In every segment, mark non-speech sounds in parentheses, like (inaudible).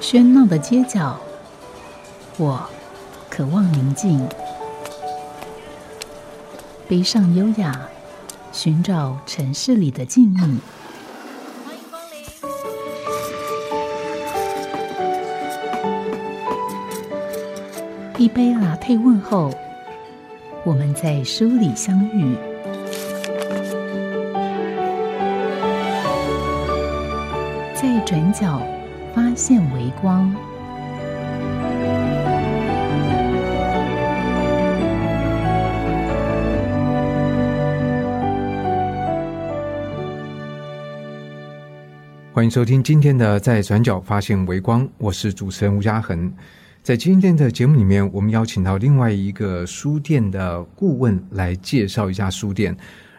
喧闹的街角，我渴望宁静；背上优雅，寻找城市里的静谧。欢迎光临。一杯拿铁问候，我们在书里相遇。在转角现微光。欢迎收听今天的《在转角发现微光》，我是主持人吴嘉恒。在今天的节目里面，我们邀请到另外一个书店的顾问来介绍一下书店。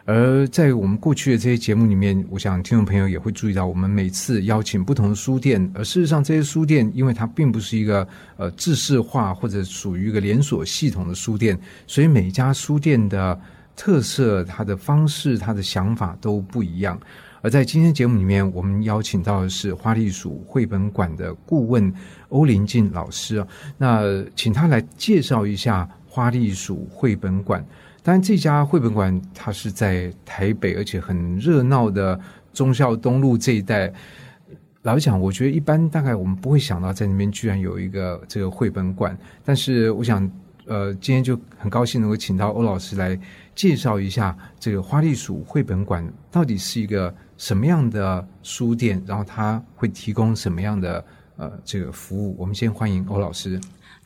而在我们过去的这些节目里面，我想听众朋友也会注意到，我们每次邀请不同的书店，而事实上这些书店，因为它并不是一个呃制式化或者属于一个连锁系统的书店，所以每家书店的特色、它的方式、它的想法都不一样。而在今天节目里面，我们邀请到的是花栗鼠绘本馆的顾问欧林静老师，那请他来介绍一下花栗鼠绘本馆。当然，这家绘本馆它是在台北，而且很热闹的忠孝东路这一带。老实讲，我觉得一般大概我们不会想到在那边居然有一个这个绘本馆。但是，我想，呃，今天就很高兴能够请到欧老师来介绍一下这个花栗鼠绘本馆到底是一个什么样的书店，然后它会提供什么样的呃这个服务。我们先欢迎欧老师。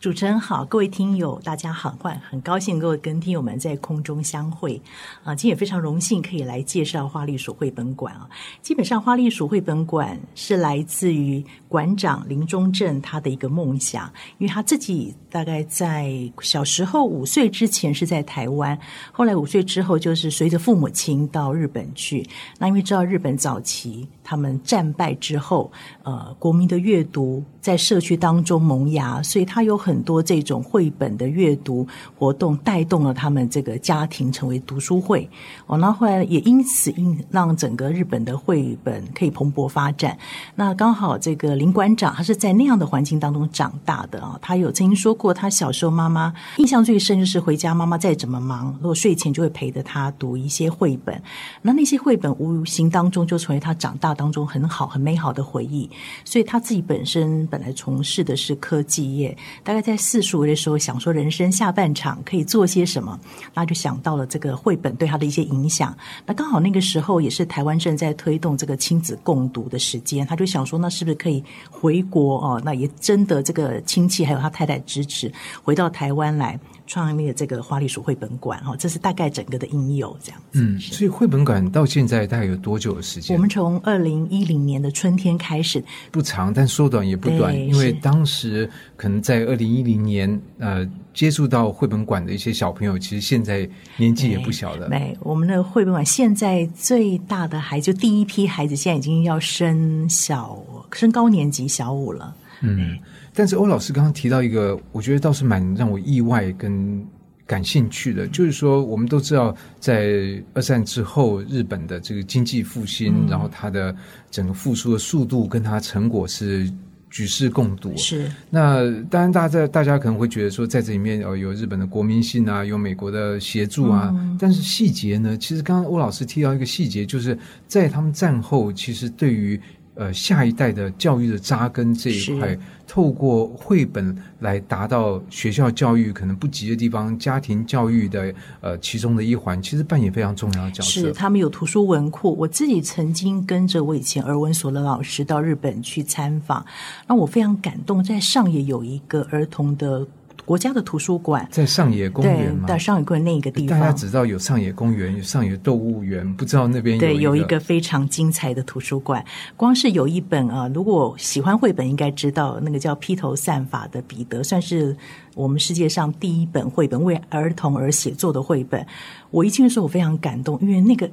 主持人好，各位听友大家好，欢很高兴各位跟听友们在空中相会啊！今天也非常荣幸可以来介绍花栗鼠绘本馆啊。基本上，花栗鼠绘本馆是来自于馆长林中正他的一个梦想，因为他自己大概在小时候五岁之前是在台湾，后来五岁之后就是随着父母亲到日本去。那因为知道日本早期他们战败之后，呃，国民的阅读在社区当中萌芽，所以他有很多这种绘本的阅读活动，带动了他们这个家庭成为读书会。哦，那后来也因此因让整个日本的绘本可以蓬勃发展。那刚好这个林馆长他是在那样的环境当中长大的啊，他有曾经说过，他小时候妈妈印象最深就是回家妈妈再怎么忙，如果睡前就会陪着他读一些绘本。那那些绘本无形当中就成为他长大当中很好很美好的回忆。所以他自己本身本来从事的是科技业，大概。在四十岁的时候，想说人生下半场可以做些什么，那就想到了这个绘本对他的一些影响。那刚好那个时候也是台湾正在推动这个亲子共读的时间，他就想说，那是不是可以回国哦？那也征得这个亲戚还有他太太支持，回到台湾来创立这个花栗鼠绘本馆哈。这是大概整个的应有这样。嗯，所以绘本馆到现在大概有多久的时间？我们从二零一零年的春天开始，不长，但说短也不短，因为当时可能在二零。一零年，呃，接触到绘本馆的一些小朋友，其实现在年纪也不小了。没，我们的绘本馆现在最大的孩子，就第一批孩子，现在已经要升小升高年级小五了。嗯，但是欧老师刚刚提到一个，我觉得倒是蛮让我意外跟感兴趣的，就是说，我们都知道，在二战之后，日本的这个经济复兴，然后它的整个复苏的速度跟它成果是。举世共睹是那当然，大家大家可能会觉得说，在这里面哦，有日本的国民性啊，有美国的协助啊，但是细节呢？其实刚刚欧老师提到一个细节，就是在他们战后，其实对于。呃，下一代的教育的扎根这一块，透过绘本来达到学校教育可能不及的地方，家庭教育的呃其中的一环，其实扮演非常重要的角色。是他们有图书文库，我自己曾经跟着我以前儿文所的老师到日本去参访，让我非常感动，在上野有一个儿童的。国家的图书馆在上野公园吗？在上野公园那一个地方，大家只知道有上野公园、有上野动物园，不知道那边对有一个非常精彩的图书馆。光是有一本啊，如果喜欢绘本，应该知道那个叫《披头散发的彼得》，算是我们世界上第一本绘本为儿童而写作的绘本。我一进去的时候，我非常感动，因为那个。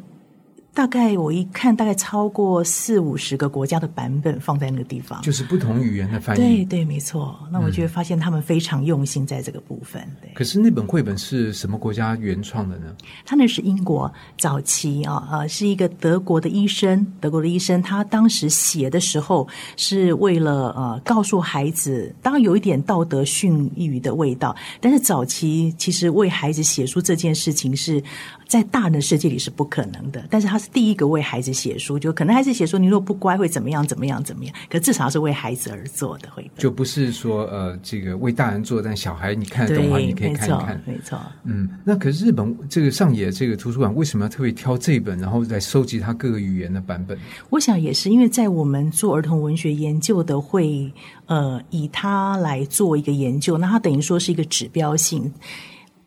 大概我一看，大概超过四五十个国家的版本放在那个地方，就是不同语言的翻译。对对，没错。那我就会发现他们非常用心在这个部分。对，可是那本绘本是什么国家原创的呢？他那是英国早期啊，呃，是一个德国的医生，德国的医生，他当时写的时候是为了呃告诉孩子，当然有一点道德训育的味道，但是早期其实为孩子写书这件事情是在大人的世界里是不可能的，但是他是第一个为孩子写书，就可能孩子写说你如果不乖会怎么样怎么样怎么样，可至少是为孩子而做的绘本，就不是说呃这个为大人做，但小孩你看得懂话你可以看一看，没错，嗯，那可是日本这个上野这个图书馆为什么要特别挑这本，然后来收集它各个语言的版本？我想也是因为在我们做儿童文学研究的会，呃，以它来做一个研究，那它等于说是一个指标性。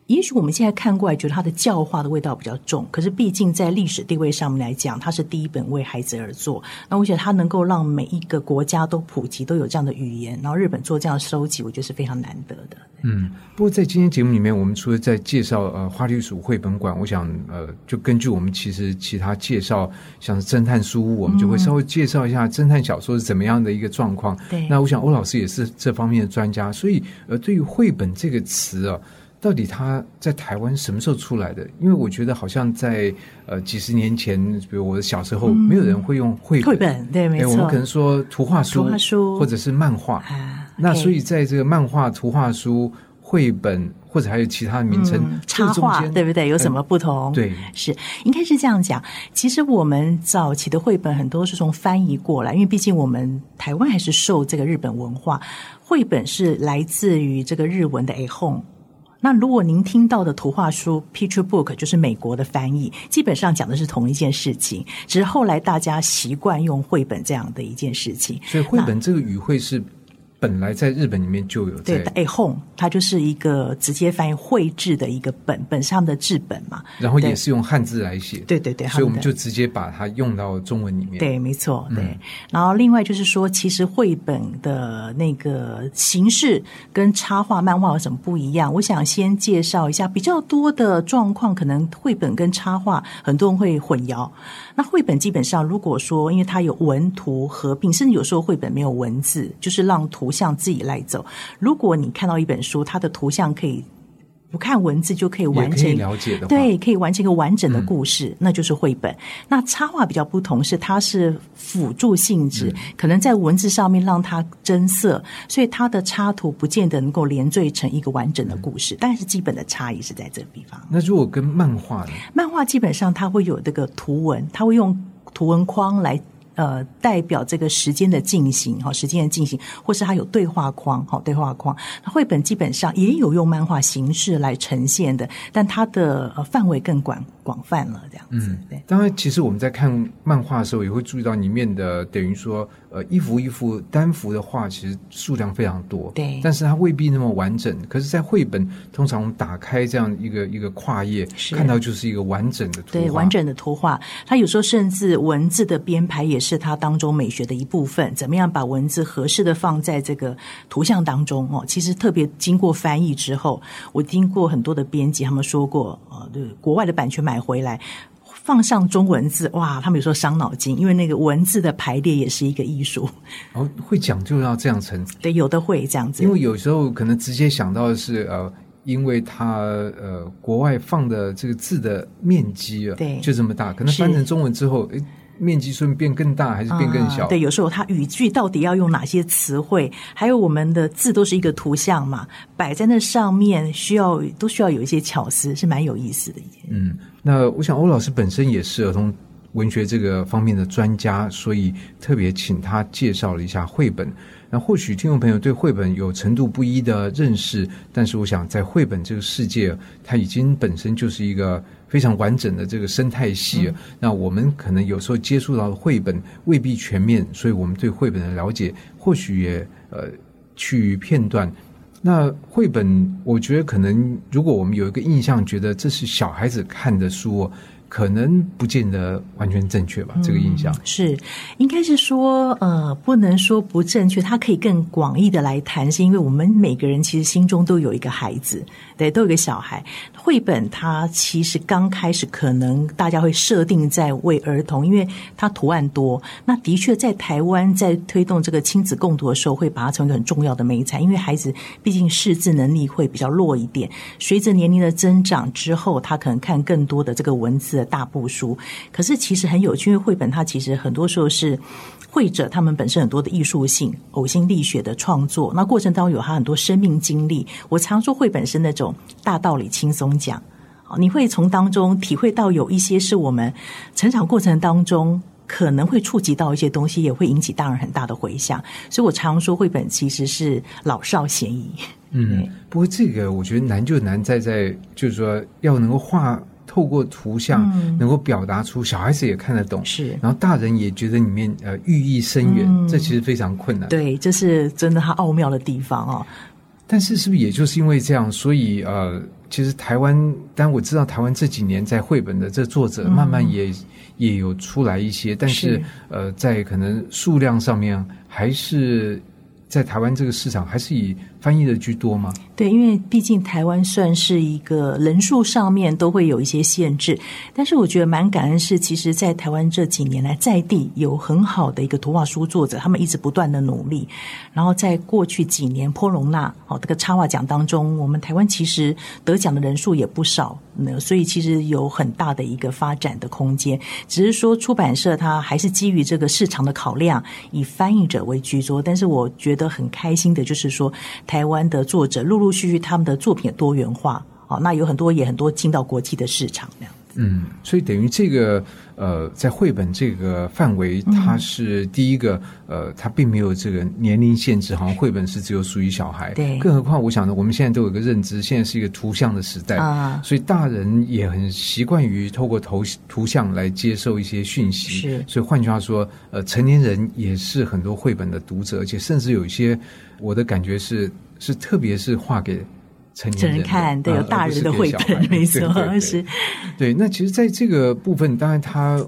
也许我们现在看过来，觉得它的教化的味道比较重，可是毕竟在历史地位上面来讲，它是第一本为孩子而做。那我觉得它能够让每一个国家都普及，都有这样的语言，然后日本做这样的收集，我觉得是非常难得的。嗯，不过在今天节目里面，我们除了在介绍呃花栗鼠绘本馆，我想呃就根据我们其实其他介绍，像是侦探书屋，我们就会稍微介绍一下侦探小说是怎么样的一个状况。对，那我想欧老师也是这方面的专家，所以呃对于绘本这个词啊。到底它在台湾什么时候出来的？因为我觉得好像在呃几十年前，比如我的小时候，没有人会用绘绘本，对，没错。我们可能说图画书、图画书或者是漫画啊。那所以在这个漫画、图画书、绘本，或者还有其他的名称，插画，对不对？有什么不同？对，是应该是这样讲。其实我们早期的绘本很多是从翻译过来，因为毕竟我们台湾还是受这个日本文化，绘本是来自于这个日文的 a home。那如果您听到的图画书 （picture book） 就是美国的翻译，基本上讲的是同一件事情，只是后来大家习惯用绘本这样的一件事情。所以绘本这个语汇是。本来在日本里面就有对，a home，它就是一个直接翻译绘制的一个本，本上的制本嘛。然后也是用汉字来写，对对对，所以我们就直接把它用到中文里面。对，没错，对。然后另外就是说，其实绘本的那个形式跟插画、漫画有什么不一样？我想先介绍一下比较多的状况，可能绘本跟插画很多人会混淆。那绘本基本上，如果说因为它有文图合并，甚至有时候绘本没有文字，就是让图像自己来走。如果你看到一本书，它的图像可以。不看文字就可以完成了解的，对，可以完成一个完整的故事，那就是绘本。那插画比较不同，是它是辅助性质，可能在文字上面让它增色，所以它的插图不见得能够连缀成一个完整的故事。但是基本的差异是在这个地方。那如果跟漫画呢？漫画基本上它会有这个图文，它会用图文框来。呃，代表这个时间的进行，哈，时间的进行，或是它有对话框，哈，对话框。绘本基本上也有用漫画形式来呈现的，但它的范围更广广泛了，这样子。对，当然，其实我们在看漫画的时候，也会注意到里面的等于说，呃，一幅一幅单幅的画，其实数量非常多，对，但是它未必那么完整。可是，在绘本，通常我们打开这样一个一个跨页，看到就是一个完整的图，对，完整的图画。它有时候甚至文字的编排也。是它当中美学的一部分，怎么样把文字合适的放在这个图像当中哦？其实特别经过翻译之后，我听过很多的编辑他们说过，呃，对，国外的版权买回来放上中文字，哇，他们有时候伤脑筋，因为那个文字的排列也是一个艺术。哦，会讲究要这样成，对，有的会这样子，因为有时候可能直接想到的是呃，因为它呃国外放的这个字的面积啊，对，就这么大，可能翻成中文之后，诶。面积顺变更大还是变更小？对，有时候它语句到底要用哪些词汇？还有我们的字都是一个图像嘛，摆在那上面需要都需要有一些巧思，是蛮有意思的。嗯，那我想欧老师本身也是儿童文学这个方面的专家，所以特别请他介绍了一下绘本。那或许听众朋友对绘本有程度不一的认识，但是我想在绘本这个世界，它已经本身就是一个。非常完整的这个生态系，那我们可能有时候接触到的绘本未必全面，所以我们对绘本的了解或许也呃趋于片段。那绘本，我觉得可能如果我们有一个印象，觉得这是小孩子看的书。可能不见得完全正确吧？这个印象是，应该是说，呃，不能说不正确，它可以更广义的来谈，是因为我们每个人其实心中都有一个孩子，对，都有一个小孩。绘本它其实刚开始可能大家会设定在为儿童，因为它图案多。那的确在台湾在推动这个亲子共读的时候，会把它成为很重要的美材，因为孩子毕竟识字能力会比较弱一点，随着年龄的增长之后，他可能看更多的这个文字。大部书，可是其实很有趣，因为绘本它其实很多时候是绘者他们本身很多的艺术性、呕心沥血的创作，那过程当中有他很多生命经历。我常说绘本是那种大道理轻松讲，你会从当中体会到有一些是我们成长过程当中可能会触及到一些东西，也会引起大人很大的回响。所以我常说绘本其实是老少咸宜。嗯，不过这个我觉得难就难在在就是说要能够画。透过图像能够表达出小孩子也看得懂，是，然后大人也觉得里面呃寓意深远，这其实非常困难。对，这是真的它奥妙的地方哦。但是是不是也就是因为这样，所以呃，其实台湾，但我知道台湾这几年在绘本的这作者慢慢也也有出来一些，但是呃，在可能数量上面还是。在台湾这个市场还是以翻译的居多吗？对，因为毕竟台湾算是一个人数上面都会有一些限制，但是我觉得蛮感恩是，其实，在台湾这几年来在地有很好的一个图画书作者，他们一直不断的努力，然后在过去几年波隆纳哦这个插画奖当中，我们台湾其实得奖的人数也不少，那所以其实有很大的一个发展的空间，只是说出版社它还是基于这个市场的考量，以翻译者为居多，但是我觉得。很开心的，就是说，湾的作者陆陆续续他们的作品多元化，哦，那有很多也很多进到国际的市场那样。嗯，所以等于这个呃，在绘本这个范围，它是第一个呃，它并没有这个年龄限制，好像绘本是只有属于小孩。对，更何况我想呢，我们现在都有个认知，现在是一个图像的时代啊，所以大人也很习惯于透过图图像来接受一些讯息。是，所以换句话说，呃，成年人也是很多绘本的读者，而且甚至有一些，我的感觉是是特别是画给。成年人看，对，有大人的绘本，没错，是。对，那其实，在这个部分，当然它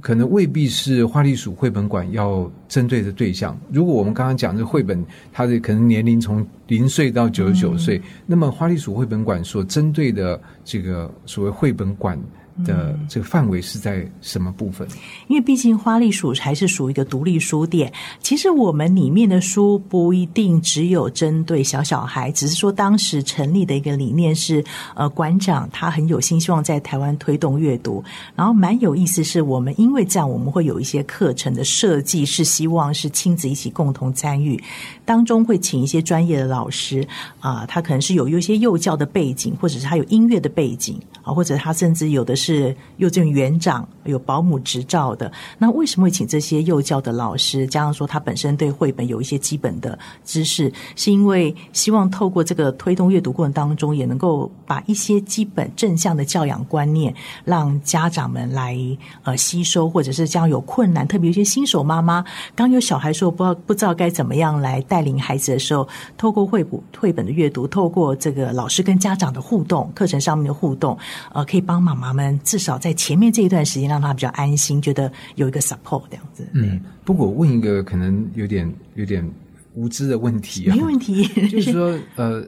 可能未必是花栗鼠绘本馆要针对的对象。如果我们刚刚讲这绘本，它的可能年龄从零岁到九十九岁，那么花栗鼠绘本馆所针对的这个所谓绘本馆。的这个范围是在什么部分？因为毕竟花栗鼠还是属于一个独立书店。其实我们里面的书不一定只有针对小小孩，只是说当时成立的一个理念是，呃，馆长他很有心，希望在台湾推动阅读。然后蛮有意思，是我们因为这样，我们会有一些课程的设计是希望是亲子一起共同参与，当中会请一些专业的老师啊，他可能是有有一些幼教的背景，或者是他有音乐的背景啊，或者他甚至有的是。是幼稚园园长有保姆执照的，那为什么会请这些幼教的老师？加上说他本身对绘本有一些基本的知识，是因为希望透过这个推动阅读过程当中，也能够把一些基本正向的教养观念，让家长们来呃吸收，或者是将有困难，特别一些新手妈妈刚有小孩时候不知道不知道该怎么样来带领孩子的时候，透过绘本绘本的阅读，透过这个老师跟家长的互动，课程上面的互动，呃，可以帮妈妈们。至少在前面这一段时间，让他比较安心，觉得有一个 support 这样子。嗯，不过问一个可能有点有点无知的问题啊，没问题，(laughs) 就是说，呃，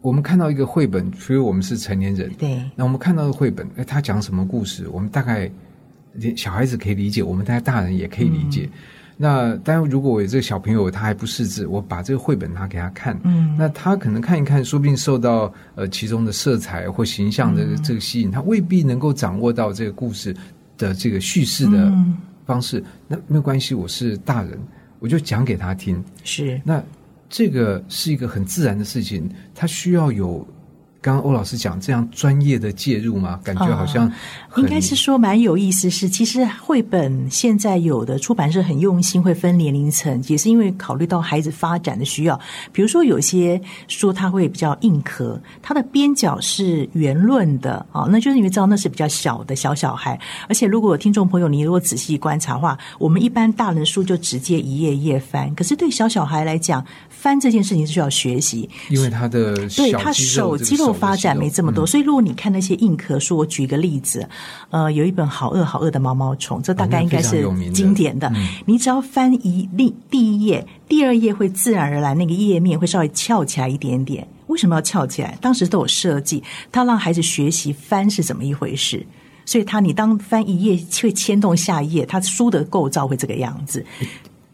我们看到一个绘本，所以我们是成年人，对，那我们看到的绘本，哎，他讲什么故事，我们大概小孩子可以理解，我们大家大人也可以理解。那当然，如果我有这个小朋友他还不识字，我把这个绘本拿给他看，嗯，那他可能看一看，说不定受到呃其中的色彩或形象的这个吸引，他未必能够掌握到这个故事的这个叙事的方式。那没有关系，我是大人，我就讲给他听。是，那这个是一个很自然的事情，他需要有。刚刚欧老师讲这样专业的介入吗？感觉好像应该是说蛮有意思。是其实绘本现在有的出版社很用心，会分年龄层，也是因为考虑到孩子发展的需要。比如说有些书它会比较硬壳，它的边角是圆润的啊，那就是因为知道那是比较小的小小孩。而且如果听众朋友你如果仔细观察的话，我们一般大人书就直接一页一页翻，可是对小小孩来讲，翻这件事情是需要学习，因为他的对他手肌肉。候发展没这么多，所以如果你看那些硬壳书，我举个例子，呃，有一本好饿好饿的毛毛虫，这大概应该是经典的。你只要翻一第第一页，第二页会自然而然那个页面会稍微翘起来一点点。为什么要翘起来？当时都有设计，他让孩子学习翻是怎么一回事。所以他你当翻一页会牵动下一页，它书的构造会这个样子。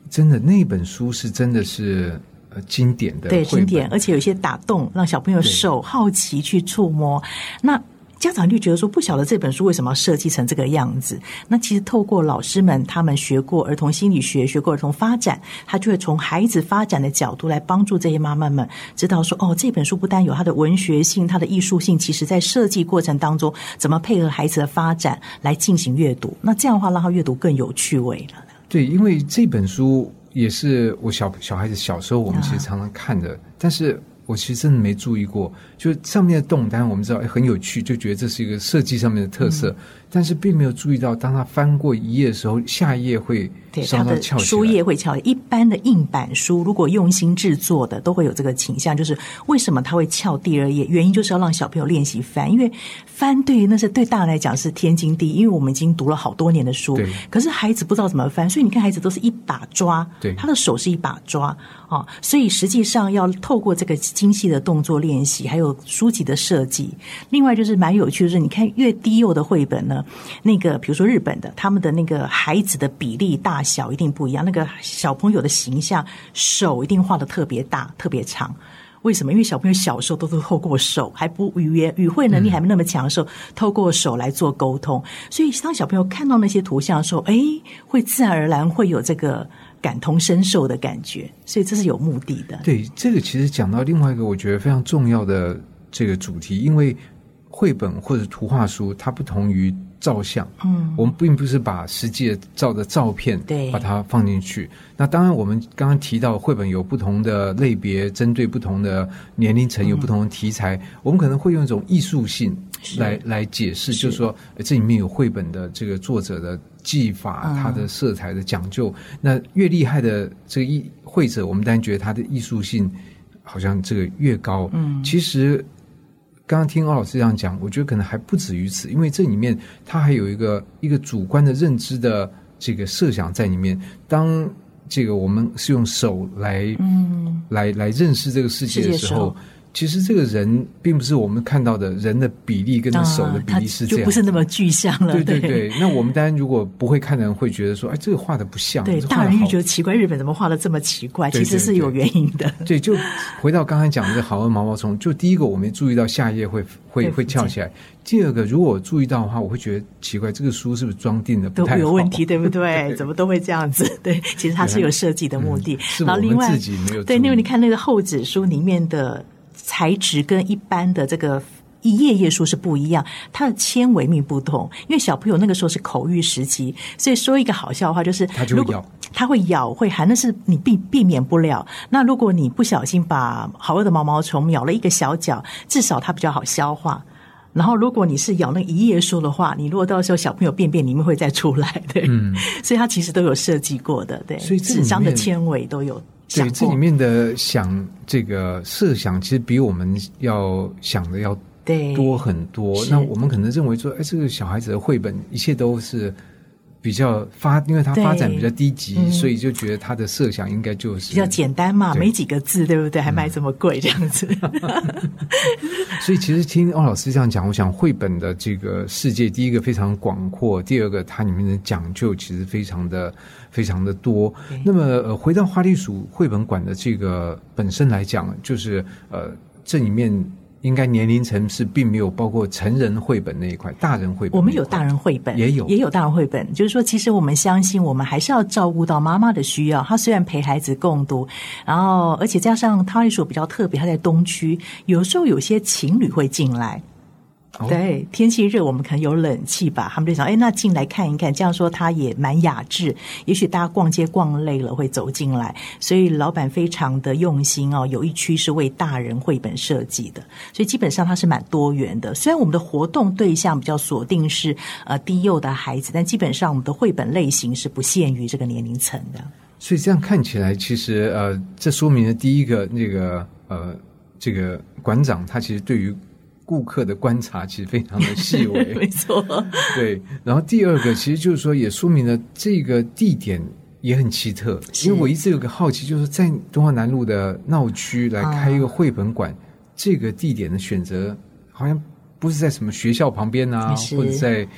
真的，那本书是真的是。经典的对经典，而且有些打动，让小朋友手好奇去触摸。那家长就觉得说，不晓得这本书为什么要设计成这个样子。那其实透过老师们，他们学过儿童心理学，学过儿童发展，他就会从孩子发展的角度来帮助这些妈妈们知道说，哦，这本书不单有它的文学性，它的艺术性，其实在设计过程当中，怎么配合孩子的发展来进行阅读。那这样的话，让他阅读更有趣味了。对，因为这本书。也是我小小孩子小时候，我们其实常常看的，但是。我其实真的没注意过，就是上面的洞，当然我们知道很有趣，就觉得这是一个设计上面的特色，但是并没有注意到，当他翻过一页的时候，下一页会稍稍翘起。书页会翘。一般的硬板书，如果用心制作的，都会有这个倾向，就是为什么他会翘第二页？原因就是要让小朋友练习翻，因为翻对于那是对大人来讲是天经地义，因为我们已经读了好多年的书，可是孩子不知道怎么翻，所以你看孩子都是一把抓，对，他的手是一把抓。哦，所以实际上要透过这个精细的动作练习，还有书籍的设计。另外就是蛮有趣的是，你看越低幼的绘本呢，那个比如说日本的，他们的那个孩子的比例大小一定不一样，那个小朋友的形象手一定画的特别大、特别长。为什么？因为小朋友小时候都是透过手，还不语言语汇能力还没那么强的时候，透过手来做沟通。所以当小朋友看到那些图像的时候，哎，会自然而然会有这个。感同身受的感觉，所以这是有目的的。对，这个其实讲到另外一个我觉得非常重要的这个主题，因为绘本或者图画书它不同于照相，嗯，我们并不是把实际的照的照片对。把它放进去。那当然，我们刚刚提到绘本有不同的类别，针对不同的年龄层有不同的题材，我们可能会用一种艺术性来来解释，就是说这里面有绘本的这个作者的。技法，它的色彩的讲究，那越厉害的这个艺绘者，我们当然觉得他的艺术性好像这个越高。嗯，其实刚刚听欧老师这样讲，我觉得可能还不止于此，因为这里面它还有一个一个主观的认知的这个设想在里面。当这个我们是用手来，嗯，来来认识这个世界的时候。其实这个人并不是我们看到的人的比例跟手的比例是这样，就不是那么具象了。对对对，那我们当然如果不会看的人会觉得说，哎，这个画的不像。对，大人就觉得奇怪，日本怎么画的这么奇怪？其实是有原因的。对，就回到刚才讲的好问毛毛虫，就第一个我没注意到下一页会会会翘起来。第二个，如果我注意到的话，我会觉得奇怪，这个书是不是装订的都有问题，对不 (laughs) 对？怎么都会这样子？(laughs) 对，其实它是有设计的目的。然后另外对，因为你看那个厚纸书里面的。材质跟一般的这个一页页书是不一样，它的纤维密不同。因为小朋友那个时候是口欲时期，所以说一个好笑的话就是，它就会咬，它会咬会含，那是你避避免不了。那如果你不小心把好饿的毛毛虫咬了一个小角，至少它比较好消化。然后如果你是咬那一页书的话，你如果到时候小朋友便便里面会再出来，对，嗯所以它其实都有设计过的，对，所以纸张的纤维都有。对，这里面的想这个设想，其实比我们要想的要多很多。那我们可能认为说，哎，这个小孩子的绘本，一切都是。比较发，因为它发展比较低级，所以就觉得它的设想应该就是比较简单嘛，没几个字，对不对？还卖这么贵，这样子。(laughs) 所以其实听欧老师这样讲，我想绘本的这个世界，第一个非常广阔，第二个它里面的讲究其实非常的非常的多。那么呃，回到花栗鼠绘本馆的这个本身来讲，就是呃这里面。应该年龄层是并没有包括成人绘本那一块，大人绘本我们有大人绘本，也有也有大人绘本。就是说，其实我们相信，我们还是要照顾到妈妈的需要。她虽然陪孩子共读，然后而且加上他一所比较特别，他在东区，有时候有些情侣会进来。对，天气热，我们可能有冷气吧。他们就想，哎，那进来看一看，这样说他也蛮雅致。也许大家逛街逛累了，会走进来。所以老板非常的用心哦，有一区是为大人绘本设计的，所以基本上它是蛮多元的。虽然我们的活动对象比较锁定是呃低幼的孩子，但基本上我们的绘本类型是不限于这个年龄层的。所以这样看起来，其实呃，这说明了第一个那个呃，这个馆长他其实对于。顾客的观察其实非常的细微，(laughs) 没错。对，然后第二个其实就是说，也说明了这个地点也很奇特。因为我一直有个好奇，就是在东华南路的闹区来开一个绘本馆，这个地点的选择好像不是在什么学校旁边啊，或者在。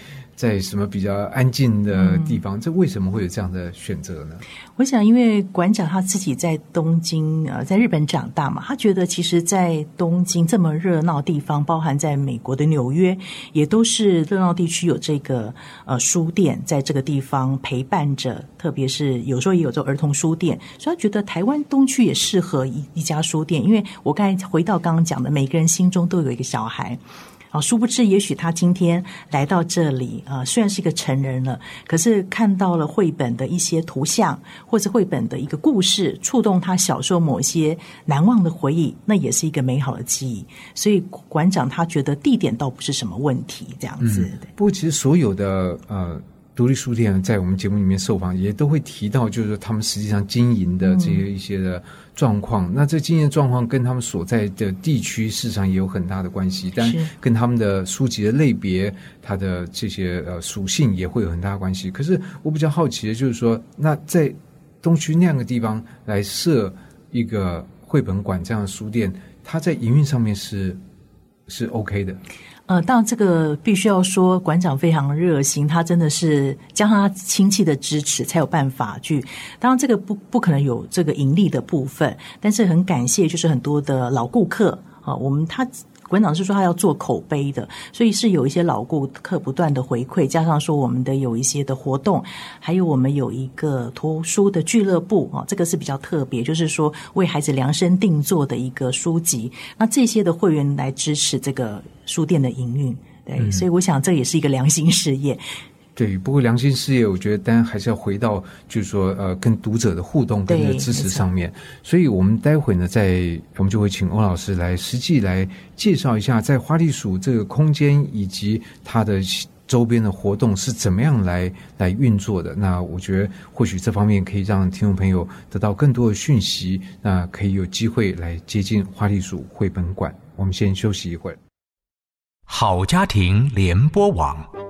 在什么比较安静的地方？这为什么会有这样的选择呢？我想，因为馆长他自己在东京呃，在日本长大嘛，他觉得其实，在东京这么热闹地方，包含在美国的纽约，也都是热闹地区，有这个呃书店在这个地方陪伴着，特别是有时候也有这儿童书店，所以他觉得台湾东区也适合一一家书店。因为我刚才回到刚刚讲的，每个人心中都有一个小孩。啊，殊不知，也许他今天来到这里啊，虽然是一个成人了，可是看到了绘本的一些图像，或者绘本的一个故事，触动他小时候某些难忘的回忆，那也是一个美好的记忆。所以馆长他觉得地点倒不是什么问题，这样子。不过，其实所有的呃。独立书店在我们节目里面受访，也都会提到，就是说他们实际上经营的这些一些的状况。那这经营状况跟他们所在的地区市场也有很大的关系，但跟他们的书籍的类别、它的这些呃属性也会有很大关系。可是我比较好奇的就是说，那在东区那样的地方来设一个绘本馆这样的书店，它在营运上面是是 OK 的。呃，当然这个必须要说，馆长非常热心，他真的是加上他亲戚的支持，才有办法去。当然，这个不不可能有这个盈利的部分，但是很感谢，就是很多的老顾客啊，我们他。馆长是说他要做口碑的，所以是有一些老顾客不断的回馈，加上说我们的有一些的活动，还有我们有一个图书的俱乐部啊，这个是比较特别，就是说为孩子量身定做的一个书籍，那这些的会员来支持这个书店的营运，对，所以我想这也是一个良心事业。对，不过良心事业，我觉得当然还是要回到，就是说，呃，跟读者的互动跟支持上面。所以，我们待会呢，在我们就会请欧老师来实际来介绍一下，在花栗鼠这个空间以及它的周边的活动是怎么样来来运作的。那我觉得，或许这方面可以让听众朋友得到更多的讯息，那可以有机会来接近花栗鼠绘本馆。我们先休息一会儿。好家庭联播网。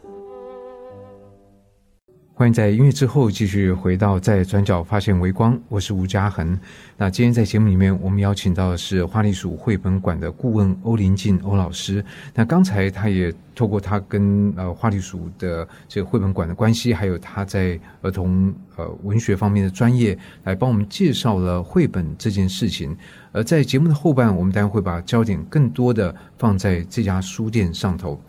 欢迎在音乐之后继续回到在转角发现微光，我是吴嘉恒。那今天在节目里面，我们邀请到的是花栗鼠绘本馆的顾问欧林静欧老师。那刚才他也透过他跟呃花栗鼠的这个绘本馆的关系，还有他在儿童呃文学方面的专业，来帮我们介绍了绘本这件事情。而在节目的后半，我们当然会把焦点更多的放在这家书店上头。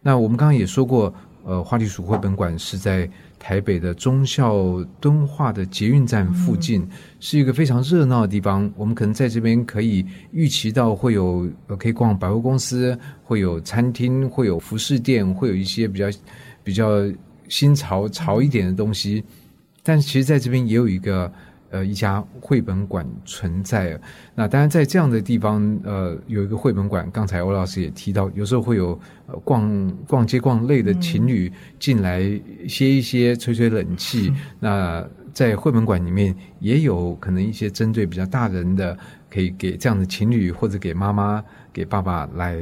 那我们刚刚也说过，呃，花栗鼠绘本馆是在。台北的忠孝敦化的捷运站附近是一个非常热闹的地方。我们可能在这边可以预期到会有可以逛百货公司，会有餐厅，会有服饰店，会有一些比较比较新潮潮一点的东西。但其实在这边也有一个。呃，一家绘本馆存在。那当然，在这样的地方，呃，有一个绘本馆。刚才欧老师也提到，有时候会有呃逛逛街逛累的情侣进来歇一歇、吹吹冷气。那在绘本馆里面，也有可能一些针对比较大人的，可以给这样的情侣或者给妈妈、给爸爸来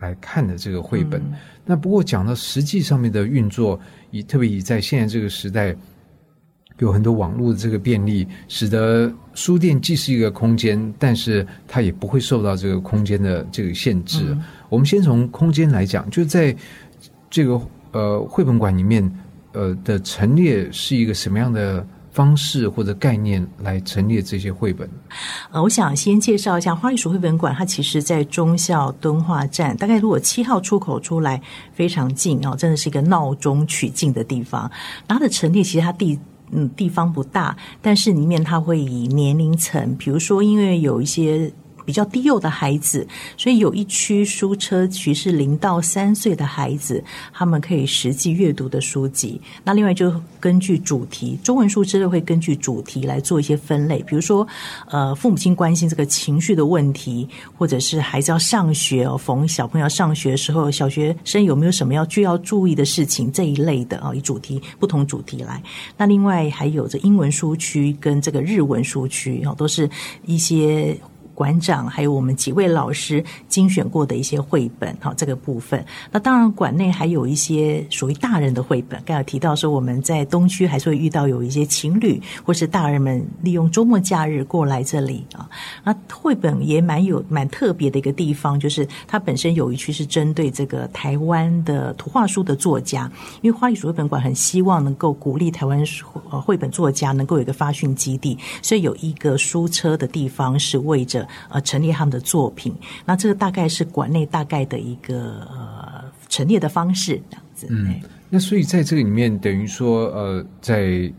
来看的这个绘本。那不过讲到实际上面的运作，以特别以在现在这个时代。有很多网络的这个便利，使得书店既是一个空间，但是它也不会受到这个空间的这个限制。我们先从空间来讲，就在这个呃绘本馆里面，呃的陈列是一个什么样的方式或者概念来陈列这些绘本？呃，我想先介绍一下花栗鼠绘本馆，它其实在忠孝敦化站，大概如果七号出口出来非常近哦，真的是一个闹中取静的地方。它的陈列其实它地。嗯，地方不大，但是里面它会以年龄层，比如说，因为有一些比较低幼的孩子，所以有一区书车区是零到三岁的孩子，他们可以实际阅读的书籍。那另外就根据主题，中文书之类会根据主题来做一些分类，比如说，呃，父母亲关心这个情绪的问题，或者是孩子要上学哦，逢小朋友上学的时候，小学生有没有什么要需要注意的事情这一类的啊，以主题不同主题来。那另外还有这英文书区跟这个日文书区哦，都是一些。馆长还有我们几位老师精选过的一些绘本，哈，这个部分。那当然，馆内还有一些属于大人的绘本。刚才提到说，我们在东区还是会遇到有一些情侣或是大人们利用周末假日过来这里啊。那绘本也蛮有蛮特别的一个地方，就是它本身有一区是针对这个台湾的图画书的作家，因为花栗鼠绘本馆很希望能够鼓励台湾呃绘本作家能够有一个发讯基地，所以有一个书车的地方是为着。呃，陈列他们的作品，那这个大概是馆内大概的一个呃陈列的方式，这样子。嗯，那所以在这个里面，等于说呃，在。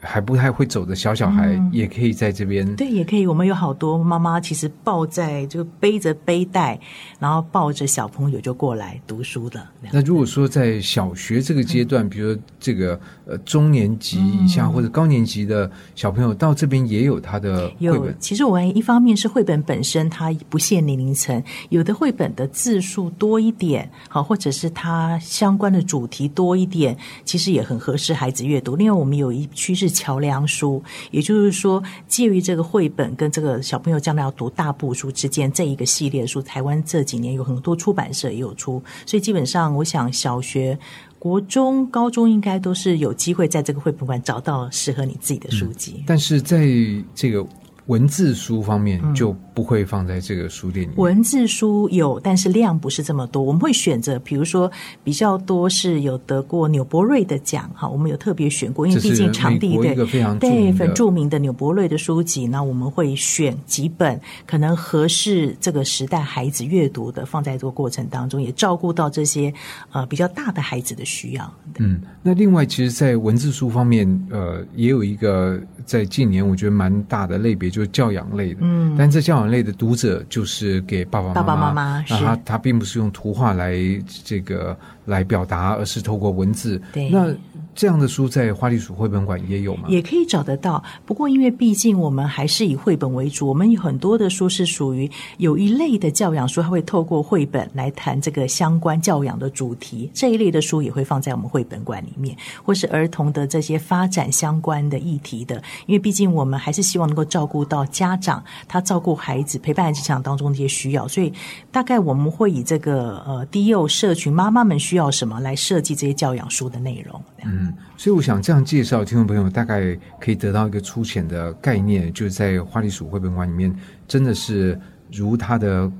还不太会走的小小孩也可以在这边，对，也可以。我们有好多妈妈其实抱在就背着背带，然后抱着小朋友就过来读书的。那如果说在小学这个阶段，比如说这个呃中年级以下或者高年级的小朋友到这边也有他的绘本。其实我一方面是绘本本身它不限年龄层，有的绘本的字数多一点，好，或者是它相关的主题多一点，其实也很合适孩子阅读。另外，我们有一趋桥梁书，也就是说，介于这个绘本跟这个小朋友将来要读大部书之间这一个系列书，台湾这几年有很多出版社也有出，所以基本上，我想小学、国中、高中应该都是有机会在这个绘本馆找到适合你自己的书籍。但是在这个。文字书方面就不会放在这个书店里。文字书有，但是量不是这么多。我们会选择，比如说比较多是有得过纽伯瑞的奖，哈，我们有特别选过，因为毕竟场地对对很著名的纽伯瑞的书籍，那我们会选几本可能合适这个时代孩子阅读的，放在这个过程当中，也照顾到这些呃比较大的孩子的需要。嗯，那另外，其实，在文字书方面，呃，也有一个在近年我觉得蛮大的类别。就是教养类的，嗯，但这教养类的读者就是给爸爸爸爸妈妈，那他他并不是用图画来这个来表达，而是透过文字，对，那。这样的书在花栗鼠绘本馆也有吗？也可以找得到。不过，因为毕竟我们还是以绘本为主，我们有很多的书是属于有一类的教养书，它会透过绘本来谈这个相关教养的主题。这一类的书也会放在我们绘本馆里面，或是儿童的这些发展相关的议题的。因为毕竟我们还是希望能够照顾到家长他照顾孩子、陪伴孩子成长当中的一些需要，所以大概我们会以这个呃低幼社群妈妈们需要什么来设计这些教养书的内容。嗯。所以我想这样介绍，听众朋友大概可以得到一个粗浅的概念，就是在花栗鼠绘本馆里面，真的是如他的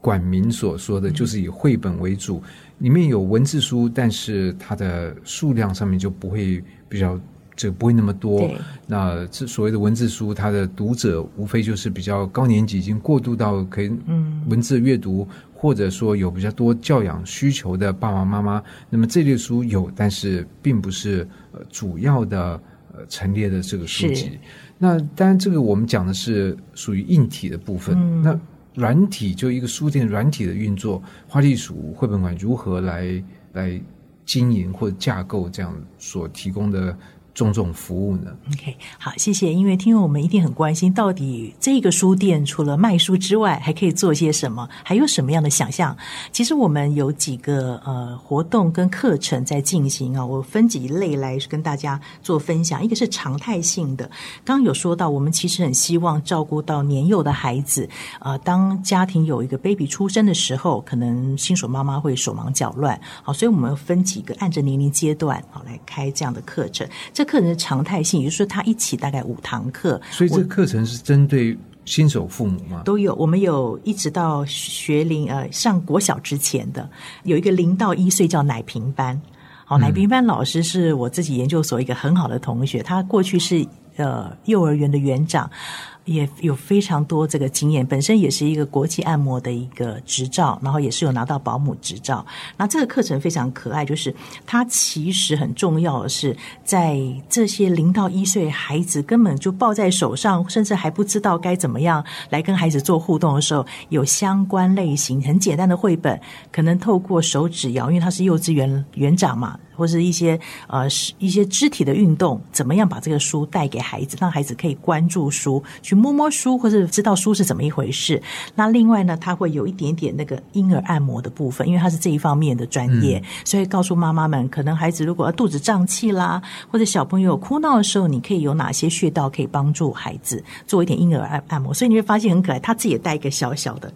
馆名所说的，就是以绘本为主，里面有文字书，但是它的数量上面就不会比较。这不会那么多。那这所谓的文字书，它的读者无非就是比较高年级，已经过渡到可以文字阅读，或者说有比较多教养需求的爸爸妈妈。那么这类书有，但是并不是呃主要的呃陈列的这个书籍。那当然，这个我们讲的是属于硬体的部分。那软体就一个书店软体的运作，花栗鼠绘本馆如何来来经营或者架构这样所提供的。种种服务呢？OK，好，谢谢。因为听众我们一定很关心，到底这个书店除了卖书之外，还可以做些什么？还有什么样的想象？其实我们有几个呃活动跟课程在进行啊。我分几类来跟大家做分享。一个是常态性的，刚刚有说到，我们其实很希望照顾到年幼的孩子。呃，当家庭有一个 baby 出生的时候，可能新手妈妈会手忙脚乱。好，所以我们分几个按着年龄阶段好来开这样的课程。课程的常态性，也就是说，他一起大概五堂课。所以这个课程是针对新手父母吗？都有，我们有一直到学龄呃上国小之前的，有一个零到一岁叫奶瓶班。好，奶瓶班老师是我自己研究所一个很好的同学，他过去是呃幼儿园的园长。也有非常多这个经验，本身也是一个国际按摩的一个执照，然后也是有拿到保姆执照。那这个课程非常可爱，就是它其实很重要的是，在这些零到一岁孩子根本就抱在手上，甚至还不知道该怎么样来跟孩子做互动的时候，有相关类型很简单的绘本，可能透过手指摇，因为他是幼稚园园长嘛。或是一些呃一些肢体的运动，怎么样把这个书带给孩子，让孩子可以关注书，去摸摸书，或是知道书是怎么一回事。那另外呢，他会有一点点那个婴儿按摩的部分，因为他是这一方面的专业，所以告诉妈妈们，可能孩子如果肚子胀气啦，或者小朋友哭闹的时候，你可以有哪些穴道可以帮助孩子做一点婴儿按按摩。所以你会发现很可爱，他自己也带一个小小的。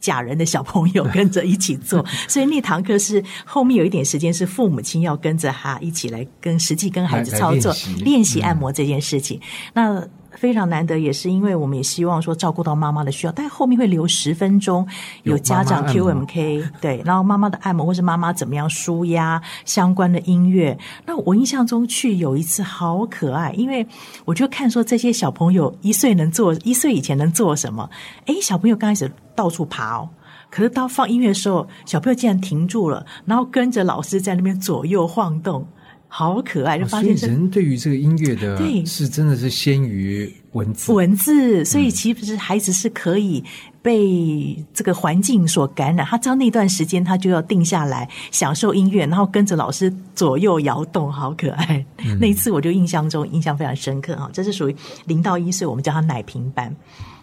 假人的小朋友 (laughs) 跟着一起做，(laughs) 所以那堂课是后面有一点时间是父母亲要跟着他一起来跟实际跟孩子操作练习按摩这件事情。那非常难得，也是因为我们也希望说照顾到妈妈的需要，但后面会留十分钟有家长 Q M K 对，然后妈妈的按摩或是妈妈怎么样舒压相关的音乐。那我印象中去有一次好可爱，因为我就看说这些小朋友一岁能做一岁以前能做什么？哎，小朋友刚开始。到处爬哦，可是到放音乐的时候，小朋友竟然停住了，然后跟着老师在那边左右晃动，好可爱！就发现人对于这个音乐的，对，是真的是先于文字，文字。所以其实孩子是可以被这个环境所感染，他知道那段时间他就要定下来享受音乐，然后跟着老师左右摇动，好可爱。那一次我就印象中印象非常深刻啊，这是属于零到一岁，我们叫他奶瓶班。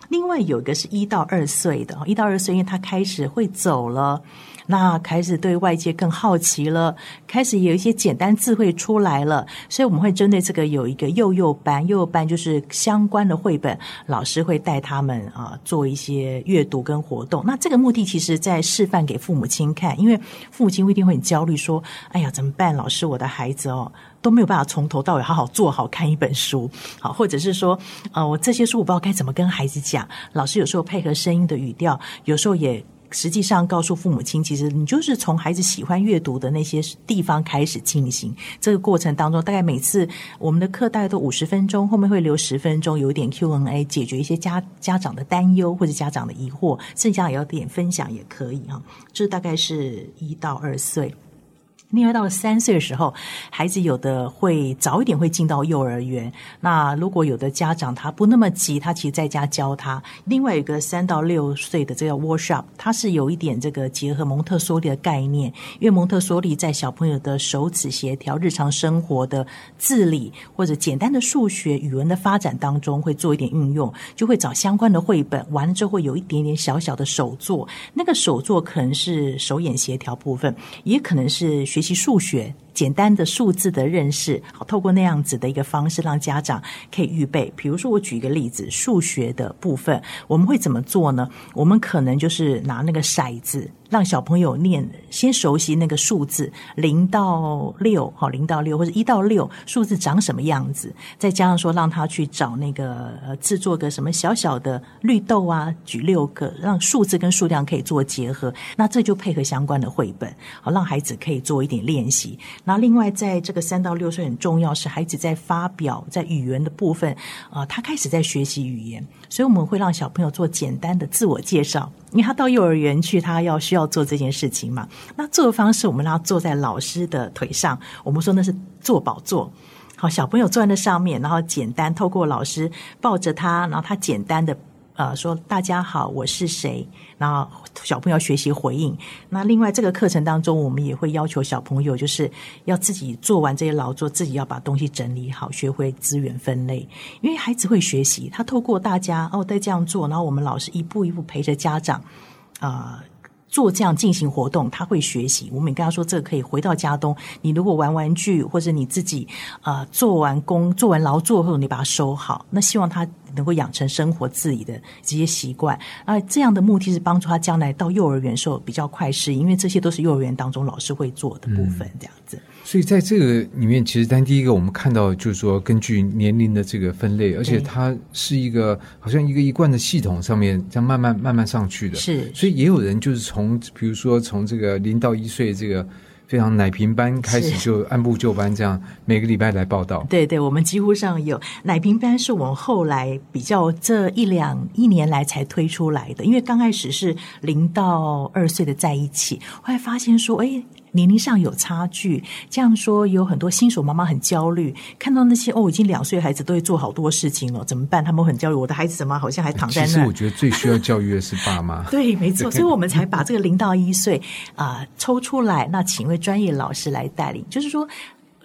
另外有一个是一到二岁的，一到二岁，因为他开始会走了，那开始对外界更好奇了，开始有一些简单字汇出来了，所以我们会针对这个有一个幼幼班，幼幼班就是相关的绘本，老师会带他们啊做一些阅读跟活动。那这个目的其实在示范给父母亲看，因为父母亲一定会很焦虑，说：“哎呀，怎么办？老师，我的孩子哦。”都没有办法从头到尾好好做好看一本书，好，或者是说，呃，我这些书我不知道该怎么跟孩子讲。老师有时候配合声音的语调，有时候也实际上告诉父母亲，其实你就是从孩子喜欢阅读的那些地方开始进行。这个过程当中，大概每次我们的课大概都五十分钟，后面会留十分钟，有一点 Q&A，解决一些家家长的担忧或者家长的疑惑，剩下也要点分享也可以啊。这大概是一到二岁。另外，到了三岁的时候，孩子有的会早一点会进到幼儿园。那如果有的家长他不那么急，他其实在家教他。另外一个三到六岁的这个 workshop，它是有一点这个结合蒙特梭利的概念，因为蒙特梭利在小朋友的手指协调、日常生活的自理或者简单的数学、语文的发展当中会做一点运用，就会找相关的绘本，完了之后会有一点点小小的手作。那个手作可能是手眼协调部分，也可能是。学习数学。简单的数字的认识，好，透过那样子的一个方式，让家长可以预备。比如说，我举一个例子，数学的部分，我们会怎么做呢？我们可能就是拿那个骰子，让小朋友念，先熟悉那个数字零到六，好，零到六或者一到六，数字长什么样子？再加上说，让他去找那个呃，制作个什么小小的绿豆啊，举六个，让数字跟数量可以做结合。那这就配合相关的绘本，好，让孩子可以做一点练习。那另外，在这个三到六岁很重要，是孩子在发表在语言的部分啊，他开始在学习语言，所以我们会让小朋友做简单的自我介绍，因为他到幼儿园去，他要需要做这件事情嘛。那做的方式，我们让他坐在老师的腿上，我们说那是坐宝座。好，小朋友坐在那上面，然后简单透过老师抱着他，然后他简单的。呃，说大家好，我是谁？然后小朋友学习回应。那另外这个课程当中，我们也会要求小朋友，就是要自己做完这些劳作，自己要把东西整理好，学会资源分类。因为孩子会学习，他透过大家哦在这样做，然后我们老师一步一步陪着家长啊。做这样进行活动，他会学习。我们也跟他说，这个可以回到家中。你如果玩玩具，或者你自己啊做完工、做完劳作后，你把它收好。那希望他能够养成生活自理的这些习惯。啊，这样的目的是帮助他将来到幼儿园时候比较快适应，因为这些都是幼儿园当中老师会做的部分。这样子。所以在这个里面，其实单第一个我们看到就是说，根据年龄的这个分类，而且它是一个好像一个一贯的系统上面，这样慢慢慢慢上去的。是，所以也有人就是从比如说从这个零到一岁这个非非常奶瓶班开始就按部就班，这样每个礼拜来报道。对对，我们几乎上有奶瓶班，是我们后来比较这一两一年来才推出来的，因为刚开始是零到二岁的在一起，后来发现说，哎。年龄上有差距，这样说有很多新手妈妈很焦虑，看到那些哦已经两岁孩子都会做好多事情了，怎么办？他们很焦虑，我的孩子怎么好像还躺在那？其实我觉得最需要教育的是爸妈。(laughs) 对，没错，(laughs) 所以我们才把这个零到一岁啊抽出来，那请一位专业老师来带领，就是说。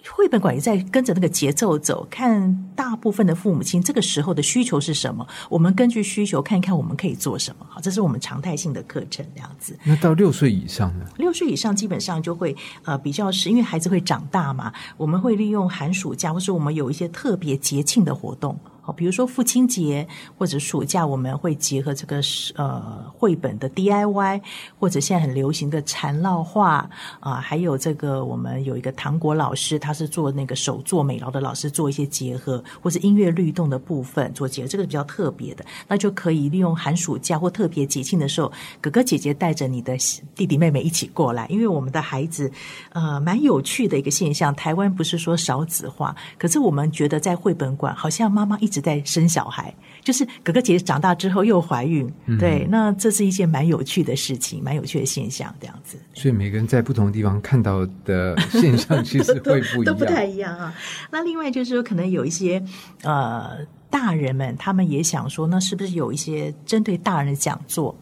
绘本馆也在跟着那个节奏走，看大部分的父母亲这个时候的需求是什么，我们根据需求看一看我们可以做什么。好，这是我们常态性的课程这样子。那到六岁以上呢？六岁以上基本上就会呃比较是因为孩子会长大嘛，我们会利用寒暑假，或是我们有一些特别节庆的活动。比如说父亲节或者暑假，我们会结合这个呃绘本的 DIY，或者现在很流行的缠绕画啊，还有这个我们有一个糖果老师，他是做那个手作美劳的老师，做一些结合，或者音乐律动的部分做结合，这个比较特别的，那就可以利用寒暑假或特别节庆的时候，哥哥姐姐带着你的弟弟妹妹一起过来，因为我们的孩子呃蛮有趣的一个现象，台湾不是说少子化，可是我们觉得在绘本馆好像妈妈一。直直在生小孩，就是哥哥姐姐长大之后又怀孕，对，那这是一件蛮有趣的事情，蛮有趣的现象，这样子。所以每个人在不同的地方看到的现象，其实会不一样，(laughs) 都不太一样啊。那另外就是说，可能有一些呃大人们，他们也想说，那是不是有一些针对大人的讲座？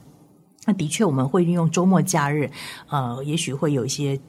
那的确，我们会利用周末假日，呃，也许会有一些。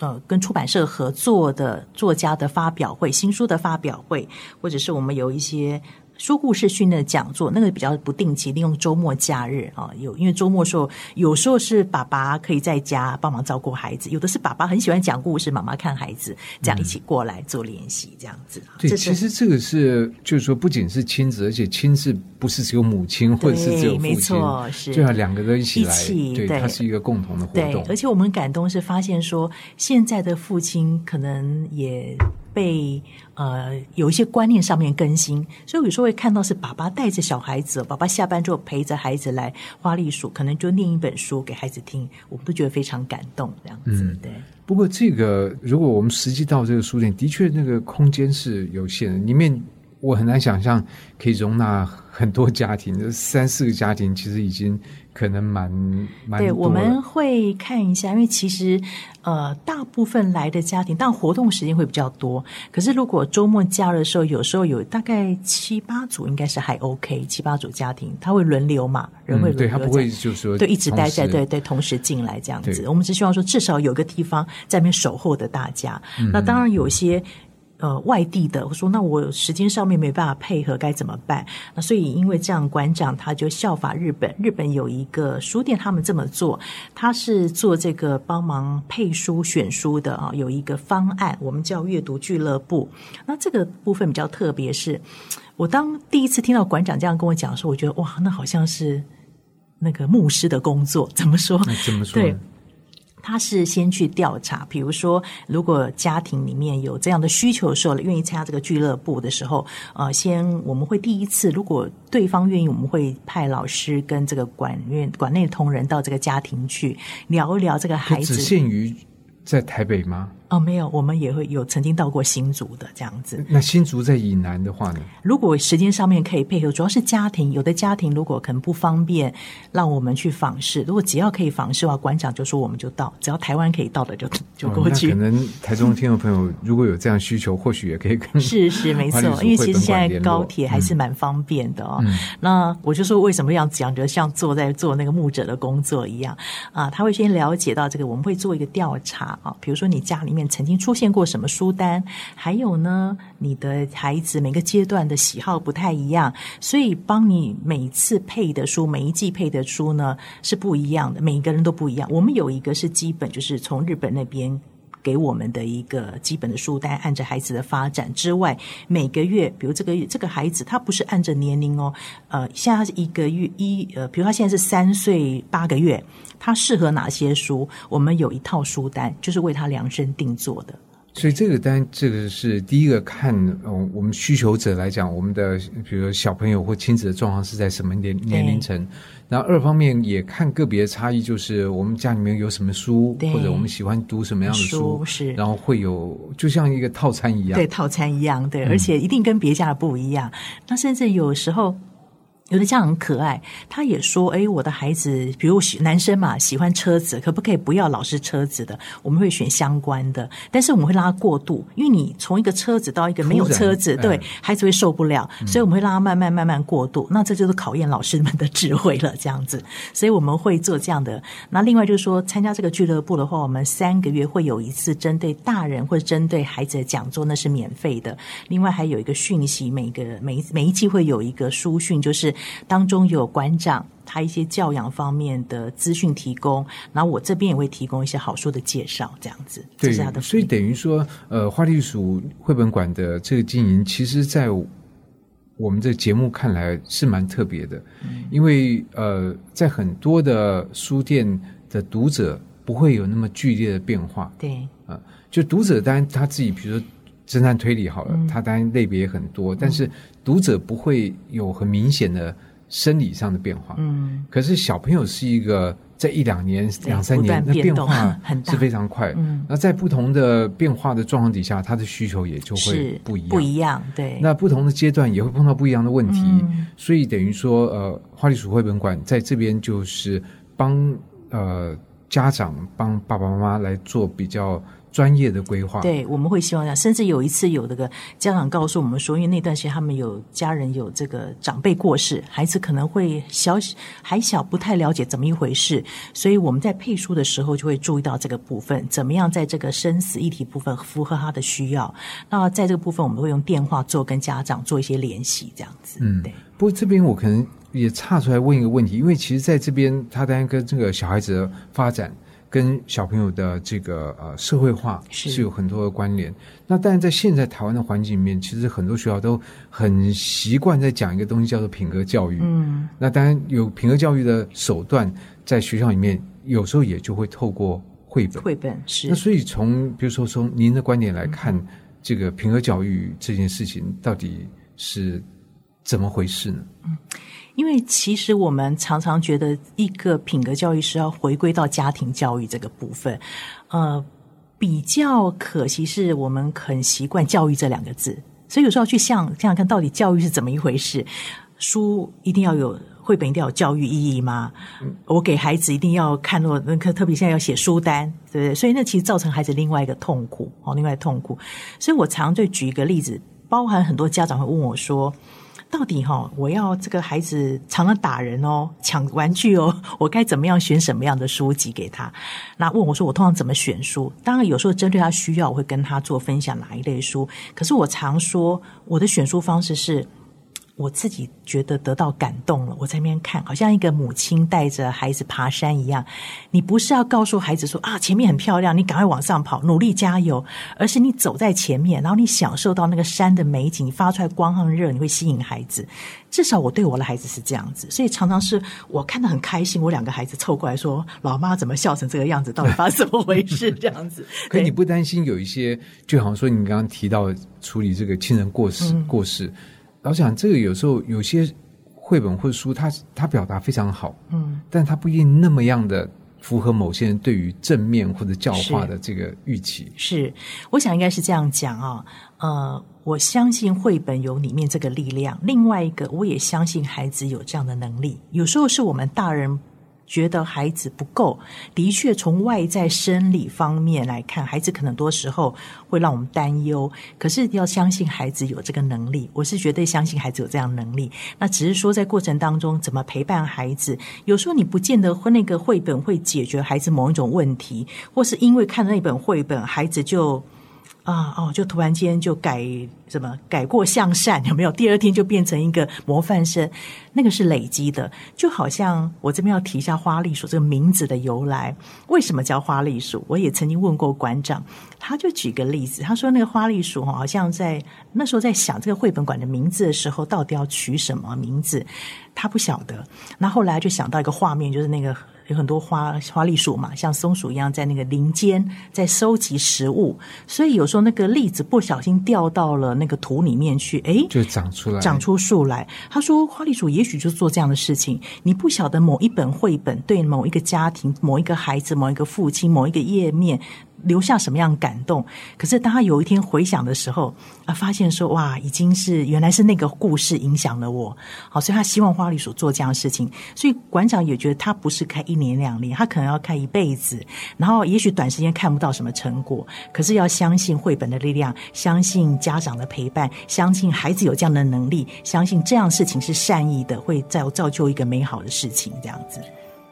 呃，跟出版社合作的作家的发表会、新书的发表会，或者是我们有一些。说故事训练的讲座，那个比较不定期，利用周末假日啊，有因为周末时候有时候是爸爸可以在家帮忙照顾孩子，有的是爸爸很喜欢讲故事，妈妈看孩子，这样一起过来做练习，这样子。对，其实这个是就是说，不仅是亲子，而且亲子不是只有母亲或者是只有父亲，是就要两个人一起来，对，它是一个共同的活动。而且我们感动是发现说，现在的父亲可能也。被呃有一些观念上面更新，所以有时候会看到是爸爸带着小孩子，爸爸下班之后陪着孩子来花栗鼠，可能就念一本书给孩子听，我们都觉得非常感动，这样子。对。不过这个如果我们实际到这个书店，的确那个空间是有限的，里面我很难想象可以容纳很多家庭，三四个家庭其实已经。可能蛮蛮对，我们会看一下，因为其实呃，大部分来的家庭，但活动时间会比较多。可是如果周末假日的时候，有时候有大概七八组，应该是还 OK，七八组家庭，他会轮流嘛，人会轮流，他不会就是说对一直待在对对同时进来这样子。我们只希望说，至少有个地方在那边守候的大家。那当然有些。呃，外地的，我说那我时间上面没办法配合，该怎么办？那所以因为这样，馆长他就效法日本，日本有一个书店，他们这么做，他是做这个帮忙配书、选书的啊，有一个方案，我们叫阅读俱乐部。那这个部分比较特别，是我当第一次听到馆长这样跟我讲的时候，我觉得哇，那好像是那个牧师的工作，怎么说？怎么说？对。他是先去调查，比如说，如果家庭里面有这样的需求的时候，愿意参加这个俱乐部的时候，呃，先我们会第一次，如果对方愿意，我们会派老师跟这个管院管内同仁到这个家庭去聊一聊这个孩子。只限于在台北吗？哦，没有，我们也会有曾经到过新竹的这样子。那新竹在以南的话呢？如果时间上面可以配合，主要是家庭，有的家庭如果可能不方便让我们去访视，如果只要可以访视的话，馆长就说我们就到，只要台湾可以到的就就过去。可能台中的听众朋友如果有这样需求，或许也可以跟 (laughs) 是是没错，因为其实现在高铁还是蛮方便的哦。那我就说为什么要讲，就像坐在做那个牧者的工作一样啊？他会先了解到这个，我们会做一个调查啊，比如说你家里面。曾经出现过什么书单？还有呢，你的孩子每个阶段的喜好不太一样，所以帮你每次配的书，每一季配的书呢是不一样的，每一个人都不一样。我们有一个是基本，就是从日本那边给我们的一个基本的书单，按着孩子的发展之外，每个月，比如这个月这个孩子他不是按着年龄哦，呃，现在是一个月一呃，比如他现在是三岁八个月。他适合哪些书？我们有一套书单，就是为他量身定做的。所以这个当然，这个是第一个看，嗯，我们需求者来讲，我们的比如说小朋友或亲子的状况是在什么年年龄层。然后二方面也看个别的差异，就是我们家里面有什么书，或者我们喜欢读什么样的书，是，然后会有就像一个套餐一样，对，套餐一样，对，而且一定跟别家的不一样。那甚至有时候。有的家长很可爱，他也说：“哎，我的孩子，比如喜男生嘛，喜欢车子，可不可以不要老是车子的？我们会选相关的，但是我们会让他过渡，因为你从一个车子到一个没有车子，对孩子会受不了，所以我们会让他慢慢慢慢过渡。那这就是考验老师们的智慧了，这样子。所以我们会做这样的。那另外就是说，参加这个俱乐部的话，我们三个月会有一次针对大人或者针对孩子的讲座，那是免费的。另外还有一个讯息，每个每每一季会有一个书讯，就是。当中有馆长他一些教养方面的资讯提供，然后我这边也会提供一些好书的介绍，这样子。对，所以等于说，呃，花栗鼠绘本馆的这个经营，其实，在我们这节目看来是蛮特别的，因为呃，在很多的书店的读者不会有那么剧烈的变化。对，啊，就读者当然他自己，比如说。侦探推理好了，它当然类别也很多，但是读者不会有很明显的生理上的变化。嗯，可是小朋友是一个在一两年、两三年，那变化 (laughs) 是非常快。嗯，那在不同的变化的状况底下，他的需求也就会不一样。不一样，对。那不同的阶段也会碰到不一样的问题，所以等于说，呃，花栗鼠绘本馆在这边就是帮呃家长帮爸爸妈妈来做比较。专业的规划，对，我们会希望这样。甚至有一次，有这个家长告诉我们说，因为那段时间他们有家人有这个长辈过世，孩子可能会小还小，不太了解怎么一回事，所以我们在配书的时候就会注意到这个部分，怎么样在这个生死议题部分符合他的需要。那在这个部分，我们会用电话做跟家长做一些联系，这样子。嗯，对。不过这边我可能也岔出来问一个问题，因为其实在这边，他当然跟这个小孩子的发展。跟小朋友的这个呃社会化是有很多的关联。那但是在现在台湾的环境里面，其实很多学校都很习惯在讲一个东西叫做品格教育。嗯，那当然有品格教育的手段，在学校里面有时候也就会透过绘本。绘本是。那所以从比如说从您的观点来看，这个品格教育这件事情到底是怎么回事呢？嗯。因为其实我们常常觉得，一个品格教育是要回归到家庭教育这个部分。呃，比较可惜是我们很习惯“教育”这两个字，所以有时候要去想想看，到底教育是怎么一回事？书一定要有绘本，一定要有教育意义吗？我给孩子一定要看到那个，特别现在要写书单，对不对？所以那其实造成孩子另外一个痛苦哦，另外痛苦。所以我常就举一个例子，包含很多家长会问我说。到底哈，我要这个孩子常常打人哦，抢玩具哦，(laughs) 我该怎么样选什么样的书籍给他？那问我说，我通常怎么选书？当然有时候针对他需要，我会跟他做分享哪一类书。可是我常说，我的选书方式是。我自己觉得得到感动了，我在那边看，好像一个母亲带着孩子爬山一样。你不是要告诉孩子说啊，前面很漂亮，你赶快往上跑，努力加油，而是你走在前面，然后你享受到那个山的美景，发出来光和热，你会吸引孩子。至少我对我的孩子是这样子，所以常常是我看得很开心。我两个孩子凑过来说：“老妈怎么笑成这个样子？到底发生怎么回事？”这样子。(laughs) 可你不担心有一些，就好像说你刚刚提到处理这个亲人过世过世。老想这个有时候有些绘本或者书，它它表达非常好，嗯，但它不一定那么样的符合某些人对于正面或者教化的这个预期。是，我想应该是这样讲啊，呃，我相信绘本有里面这个力量。另外一个，我也相信孩子有这样的能力。有时候是我们大人。觉得孩子不够，的确从外在生理方面来看，孩子可能多时候会让我们担忧。可是要相信孩子有这个能力，我是绝对相信孩子有这样能力。那只是说在过程当中怎么陪伴孩子，有时候你不见得会那个绘本会解决孩子某一种问题，或是因为看那本绘本，孩子就。啊哦，就突然间就改什么改过向善，(laughs) 有没有？第二天就变成一个模范生，那个是累积的。就好像我这边要提一下花栗鼠这个名字的由来，为什么叫花栗鼠？我也曾经问过馆长，他就举个例子，他说那个花栗鼠好像在那时候在想这个绘本馆的名字的时候，到底要取什么名字，他不晓得。那后来就想到一个画面，就是那个有很多花花栗鼠嘛，像松鼠一样在那个林间在收集食物，所以有时候那个栗子不小心掉到了那个土里面去，哎，就长出来，长出树来。他说，花栗鼠也许就做这样的事情。你不晓得某一本绘本对某一个家庭、某一个孩子、某一个父亲、某一个页面。留下什么样感动？可是当他有一天回想的时候，啊，发现说哇，已经是原来是那个故事影响了我。好，所以他希望花栗鼠做这样的事情。所以馆长也觉得他不是开一年两年，他可能要开一辈子。然后也许短时间看不到什么成果，可是要相信绘本的力量，相信家长的陪伴，相信孩子有这样的能力，相信这样事情是善意的，会造造就一个美好的事情。这样子。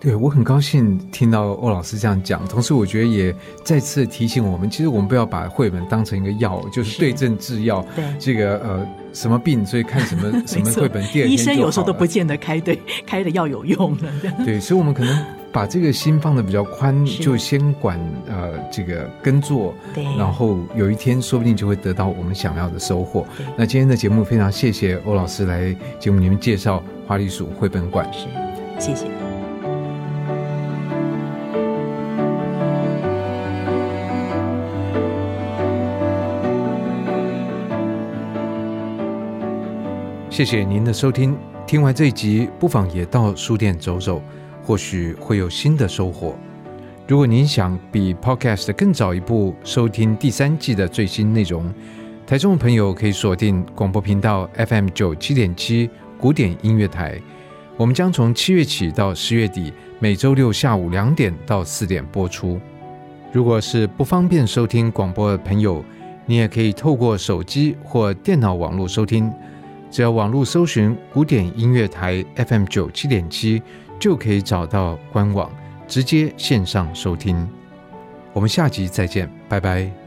对，我很高兴听到欧老师这样讲，同时我觉得也再次提醒我们，其实我们不要把绘本当成一个药，就是对症治药。对，这个呃什么病，所以看什么 (laughs) 什么绘本，第二天医生有时候都不见得开对开的药有用了。对，所以我们可能把这个心放的比较宽，就先管呃这个耕作，对，然后有一天说不定就会得到我们想要的收获。那今天的节目非常谢谢欧老师来节目里面介绍花栗鼠绘本馆，是谢谢。谢谢您的收听，听完这一集，不妨也到书店走走，或许会有新的收获。如果您想比 Podcast 更早一步收听第三季的最新内容，台中的朋友可以锁定广播频道 FM 九七点七古典音乐台。我们将从七月起到十月底，每周六下午两点到四点播出。如果是不方便收听广播的朋友，你也可以透过手机或电脑网络收听。只要网络搜寻古典音乐台 FM 九七点七，就可以找到官网，直接线上收听。我们下集再见，拜拜。